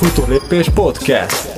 Futólépés Podcast.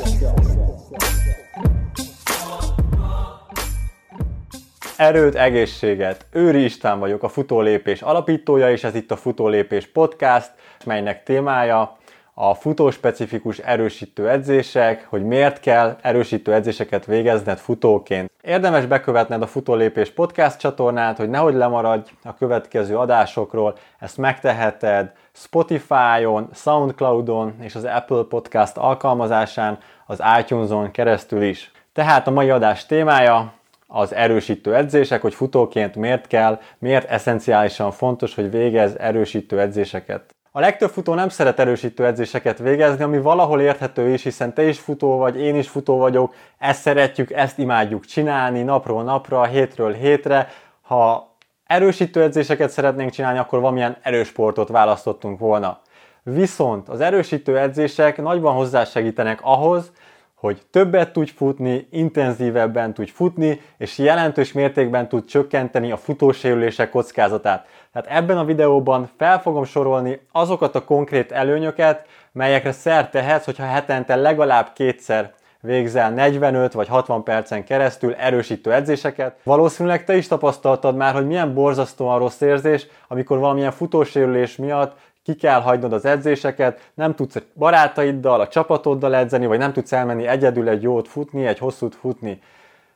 Erőt, egészséget! Őri István vagyok, a Futólépés alapítója, és ez itt a Futólépés Podcast, melynek témája a futóspecifikus erősítő edzések, hogy miért kell erősítő edzéseket végezned futóként. Érdemes bekövetned a Futólépés podcast csatornát, hogy nehogy lemaradj a következő adásokról, ezt megteheted Spotify-on, Soundcloud-on és az Apple Podcast alkalmazásán, az iTunes-on keresztül is. Tehát a mai adás témája az erősítő edzések, hogy futóként miért kell, miért eszenciálisan fontos, hogy végez erősítő edzéseket. A legtöbb futó nem szeret erősítő edzéseket végezni, ami valahol érthető is, hiszen te is futó vagy, én is futó vagyok, ezt szeretjük, ezt imádjuk csinálni napról napra, hétről hétre. Ha erősítő edzéseket szeretnénk csinálni, akkor valamilyen erősportot választottunk volna. Viszont az erősítő edzések nagyban hozzásegítenek ahhoz, hogy többet tudj futni, intenzívebben tudj futni, és jelentős mértékben tud csökkenteni a futósérülések kockázatát. Tehát ebben a videóban fel fogom sorolni azokat a konkrét előnyöket, melyekre szert tehetsz, hogyha hetente legalább kétszer végzel 45 vagy 60 percen keresztül erősítő edzéseket. Valószínűleg te is tapasztaltad már, hogy milyen borzasztóan rossz érzés, amikor valamilyen futósérülés miatt ki kell hagynod az edzéseket, nem tudsz a barátaiddal, a csapatoddal edzeni, vagy nem tudsz elmenni egyedül egy jót futni, egy hosszút futni.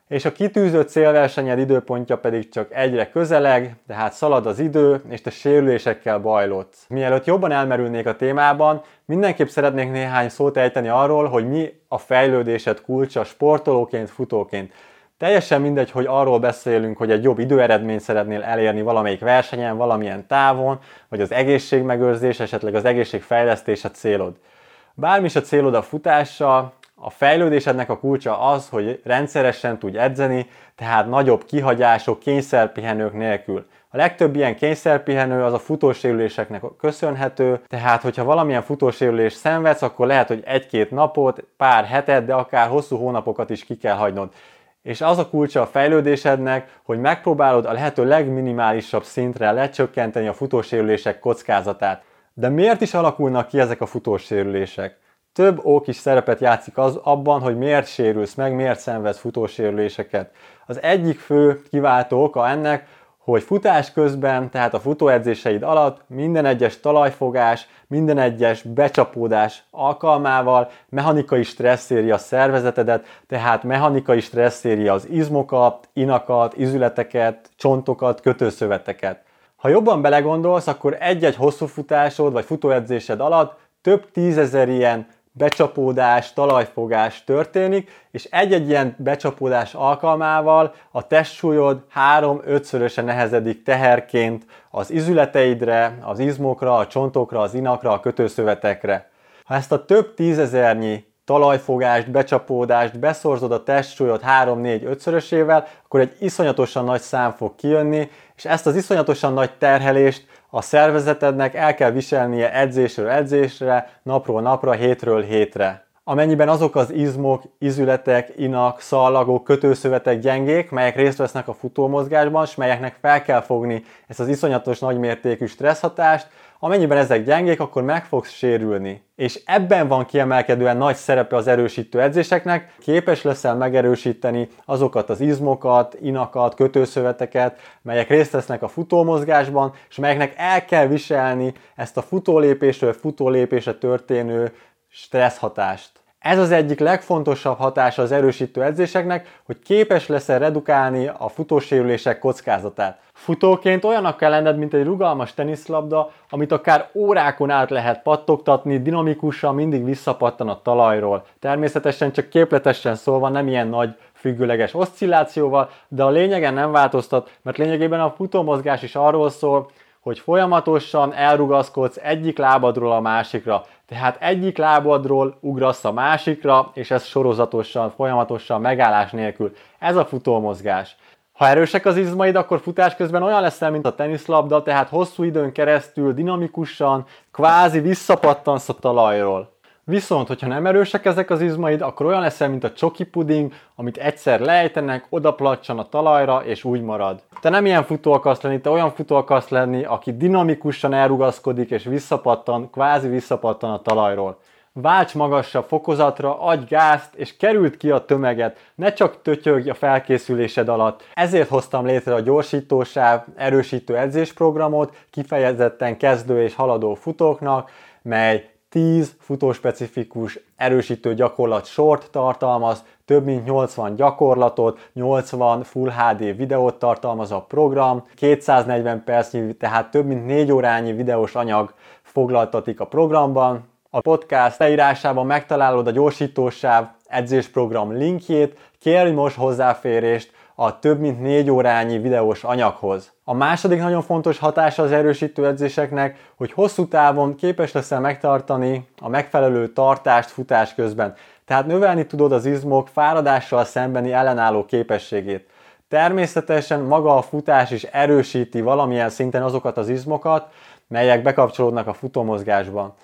És a kitűzött célversenyed időpontja pedig csak egyre közeleg, tehát szalad az idő, és te sérülésekkel bajlotsz. Mielőtt jobban elmerülnék a témában, mindenképp szeretnék néhány szót ejteni arról, hogy mi a fejlődésed kulcsa sportolóként, futóként. Teljesen mindegy, hogy arról beszélünk, hogy egy jobb időeredményt szeretnél elérni valamelyik versenyen, valamilyen távon, vagy az egészségmegőrzés, esetleg az egészségfejlesztés a célod. Bármi is a célod a futással, a fejlődésednek a kulcsa az, hogy rendszeresen tudj edzeni, tehát nagyobb kihagyások, kényszerpihenők nélkül. A legtöbb ilyen kényszerpihenő az a futósérüléseknek köszönhető, tehát hogyha valamilyen futósérülés szenvedsz, akkor lehet, hogy egy-két napot, pár hetet, de akár hosszú hónapokat is ki kell hagynod. És az a kulcsa a fejlődésednek, hogy megpróbálod a lehető legminimálisabb szintre lecsökkenteni a futósérülések kockázatát. De miért is alakulnak ki ezek a futósérülések? Több ok is szerepet játszik az abban, hogy miért sérülsz meg, miért szenvedsz futósérüléseket. Az egyik fő kiváltó oka ennek, hogy futás közben, tehát a futóedzéseid alatt minden egyes talajfogás, minden egyes becsapódás alkalmával mechanikai stresszéri a szervezetedet, tehát mechanikai stresszéri az izmokat, inakat, izületeket, csontokat, kötőszöveteket. Ha jobban belegondolsz, akkor egy-egy hosszú futásod vagy futóedzésed alatt több tízezer ilyen becsapódás, talajfogás történik, és egy-egy ilyen becsapódás alkalmával a testsúlyod 3-5-szöröse nehezedik teherként az izületeidre, az izmokra, a csontokra, az inakra, a kötőszövetekre. Ha ezt a több tízezernyi talajfogást, becsapódást beszorzod a testsúlyod 3-4-5-szörösével, akkor egy iszonyatosan nagy szám fog kijönni, és ezt az iszonyatosan nagy terhelést a szervezetednek el kell viselnie edzésről edzésre, napról napra, hétről hétre. Amennyiben azok az izmok, izületek, inak, szallagok, kötőszövetek gyengék, melyek részt vesznek a futómozgásban, és melyeknek fel kell fogni ezt az iszonyatos nagymértékű stresszhatást, Amennyiben ezek gyengék, akkor meg fogsz sérülni. És ebben van kiemelkedően nagy szerepe az erősítő edzéseknek, képes leszel megerősíteni azokat az izmokat, inakat, kötőszöveteket, melyek részt vesznek a futómozgásban, és melyeknek el kell viselni ezt a futólépésről futólépésre történő stresszhatást. Ez az egyik legfontosabb hatása az erősítő edzéseknek, hogy képes leszel redukálni a futósérülések kockázatát. Futóként olyanak kell lenned, mint egy rugalmas teniszlabda, amit akár órákon át lehet pattogtatni, dinamikusan mindig visszapattan a talajról. Természetesen csak képletesen szólva nem ilyen nagy függőleges oszcillációval, de a lényegen nem változtat, mert lényegében a futómozgás is arról szól, hogy folyamatosan elrugaszkodsz egyik lábadról a másikra. Tehát egyik lábadról ugrasz a másikra, és ez sorozatosan, folyamatosan, megállás nélkül. Ez a futómozgás. Ha erősek az izmaid, akkor futás közben olyan leszel, mint a teniszlabda, tehát hosszú időn keresztül dinamikusan, kvázi visszapattansz a talajról. Viszont, hogyha nem erősek ezek az izmaid, akkor olyan leszel, mint a csoki puding, amit egyszer lejtenek, odaplatsan a talajra, és úgy marad. Te nem ilyen futó akarsz lenni, te olyan futó akarsz lenni, aki dinamikusan elrugaszkodik, és visszapattan, kvázi visszapattan a talajról. válts magasabb fokozatra, adj gázt, és került ki a tömeget, ne csak tötyögj a felkészülésed alatt. Ezért hoztam létre a gyorsítósáv erősítő edzésprogramot, kifejezetten kezdő és haladó futóknak, mely 10 futóspecifikus erősítő gyakorlat sort tartalmaz, több mint 80 gyakorlatot, 80 Full HD videót tartalmaz a program, 240 percnyi, tehát több mint 4 órányi videós anyag foglaltatik a programban. A podcast leírásában megtalálod a gyorsítósáv edzésprogram linkjét, kérj most hozzáférést a több mint 4 órányi videós anyaghoz. A második nagyon fontos hatása az erősítő edzéseknek, hogy hosszú távon képes leszel megtartani a megfelelő tartást futás közben. Tehát növelni tudod az izmok fáradással szembeni ellenálló képességét. Természetesen maga a futás is erősíti valamilyen szinten azokat az izmokat, melyek bekapcsolódnak a futómozgásban.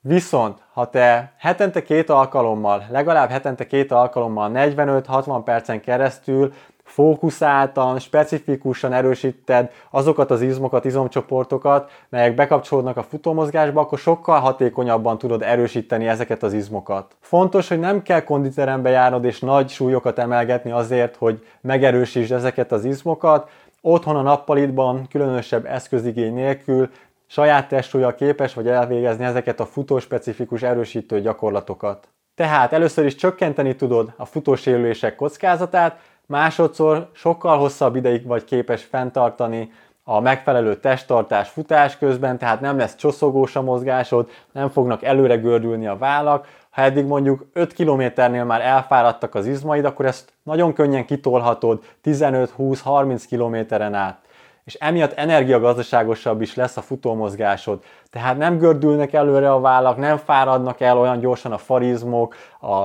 Viszont, ha te hetente két alkalommal, legalább hetente két alkalommal 45-60 percen keresztül fókuszáltan, specifikusan erősíted azokat az izmokat, izomcsoportokat, melyek bekapcsolódnak a futómozgásba, akkor sokkal hatékonyabban tudod erősíteni ezeket az izmokat. Fontos, hogy nem kell konditerembe járnod és nagy súlyokat emelgetni azért, hogy megerősítsd ezeket az izmokat. Otthon a nappalitban, különösebb eszközigény nélkül saját testsúlyjal képes vagy elvégezni ezeket a futóspecifikus erősítő gyakorlatokat. Tehát először is csökkenteni tudod a futósérülések kockázatát, másodszor sokkal hosszabb ideig vagy képes fenntartani a megfelelő testtartás futás közben, tehát nem lesz csoszogós a mozgásod, nem fognak előre gördülni a vállak. Ha eddig mondjuk 5 kilométernél már elfáradtak az izmaid, akkor ezt nagyon könnyen kitolhatod 15-20-30 kilométeren át és emiatt energiagazdaságosabb is lesz a futómozgásod. Tehát nem gördülnek előre a vállak, nem fáradnak el olyan gyorsan a farizmok, a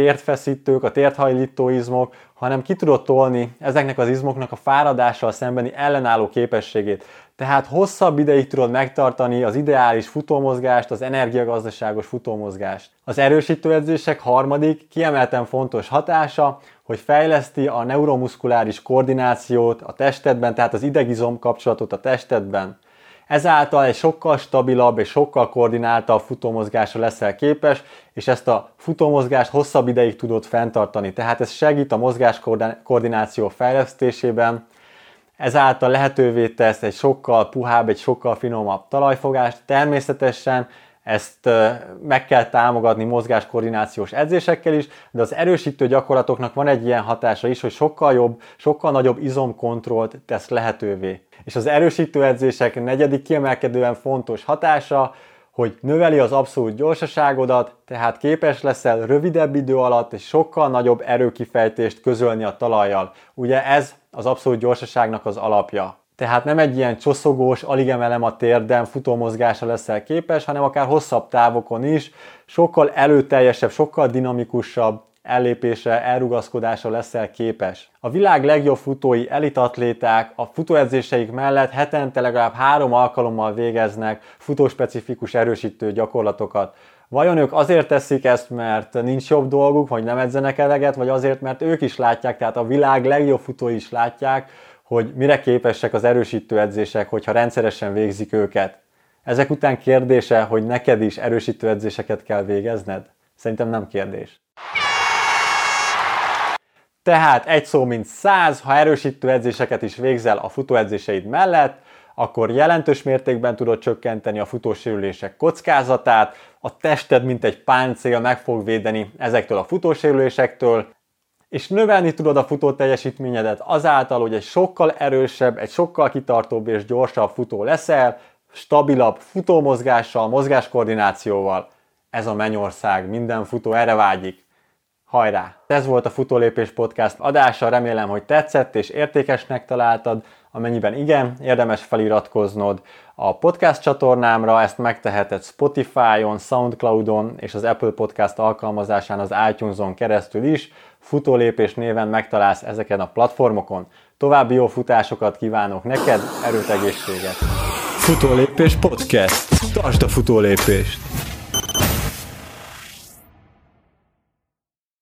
tértfeszítők, a térthajlító izmok, hanem ki tudod tolni ezeknek az izmoknak a fáradással szembeni ellenálló képességét. Tehát hosszabb ideig tudod megtartani az ideális futómozgást, az energiagazdaságos futómozgást. Az erősítő edzések harmadik, kiemelten fontos hatása, hogy fejleszti a neuromuszkuláris koordinációt a testedben, tehát az idegizom kapcsolatot a testedben. Ezáltal egy sokkal stabilabb és sokkal koordináltabb futómozgásra leszel képes, és ezt a futómozgást hosszabb ideig tudod fenntartani. Tehát ez segít a mozgás koordináció fejlesztésében, ezáltal lehetővé tesz egy sokkal puhább, egy sokkal finomabb talajfogást. Természetesen ezt meg kell támogatni mozgáskoordinációs edzésekkel is, de az erősítő gyakorlatoknak van egy ilyen hatása is, hogy sokkal jobb, sokkal nagyobb izomkontrollt tesz lehetővé. És az erősítő edzések negyedik kiemelkedően fontos hatása, hogy növeli az abszolút gyorsaságodat, tehát képes leszel rövidebb idő alatt és sokkal nagyobb erőkifejtést közölni a talajjal. Ugye ez az abszolút gyorsaságnak az alapja. Tehát nem egy ilyen csoszogós, alig emelem a térdem futómozgása leszel képes, hanem akár hosszabb távokon is, sokkal előteljesebb, sokkal dinamikusabb ellépésre, elrugaszkodásra leszel képes. A világ legjobb futói elitatléták a futóedzéseik mellett hetente legalább három alkalommal végeznek futóspecifikus erősítő gyakorlatokat. Vajon ők azért teszik ezt, mert nincs jobb dolguk, vagy nem edzenek eleget, vagy azért, mert ők is látják, tehát a világ legjobb futói is látják, hogy mire képesek az erősítő edzések, hogyha rendszeresen végzik őket. Ezek után kérdése, hogy neked is erősítő edzéseket kell végezned? Szerintem nem kérdés. Tehát egy szó mint száz, ha erősítő edzéseket is végzel a futóedzéseid mellett, akkor jelentős mértékben tudod csökkenteni a futósérülések kockázatát, a tested mint egy páncél meg fog védeni ezektől a futósérülésektől, és növelni tudod a futó teljesítményedet azáltal, hogy egy sokkal erősebb, egy sokkal kitartóbb és gyorsabb futó leszel, stabilabb futómozgással, mozgáskoordinációval. Ez a mennyország, minden futó erre vágyik. Hajrá! Ez volt a Futólépés Podcast adása, remélem, hogy tetszett és értékesnek találtad. Amennyiben igen, érdemes feliratkoznod a podcast csatornámra, ezt megteheted Spotify-on, Soundcloud-on és az Apple Podcast alkalmazásán az iTunes-on keresztül is. Futólépés néven megtalálsz ezeken a platformokon. További jó futásokat kívánok neked, erőt, egészséget! Futólépés Podcast. Tartsd a futólépést!